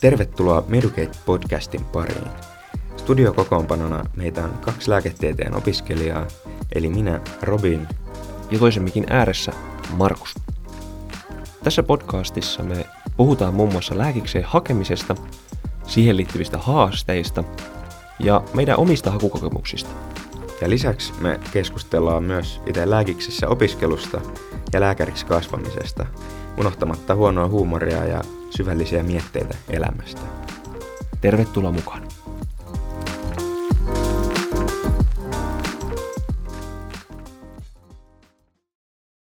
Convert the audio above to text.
Tervetuloa Medukate-podcastin pariin. Studiokokoonpanona meitä on kaksi lääketieteen opiskelijaa, eli minä, Robin, ja toisen mikin ääressä, Markus. Tässä podcastissa me puhutaan muun muassa lääkikseen hakemisesta, siihen liittyvistä haasteista ja meidän omista hakukokemuksista – ja lisäksi me keskustellaan myös itse lääkiksessä opiskelusta ja lääkäriksi kasvamisesta, unohtamatta huonoa huumoria ja syvällisiä mietteitä elämästä. Tervetuloa mukaan!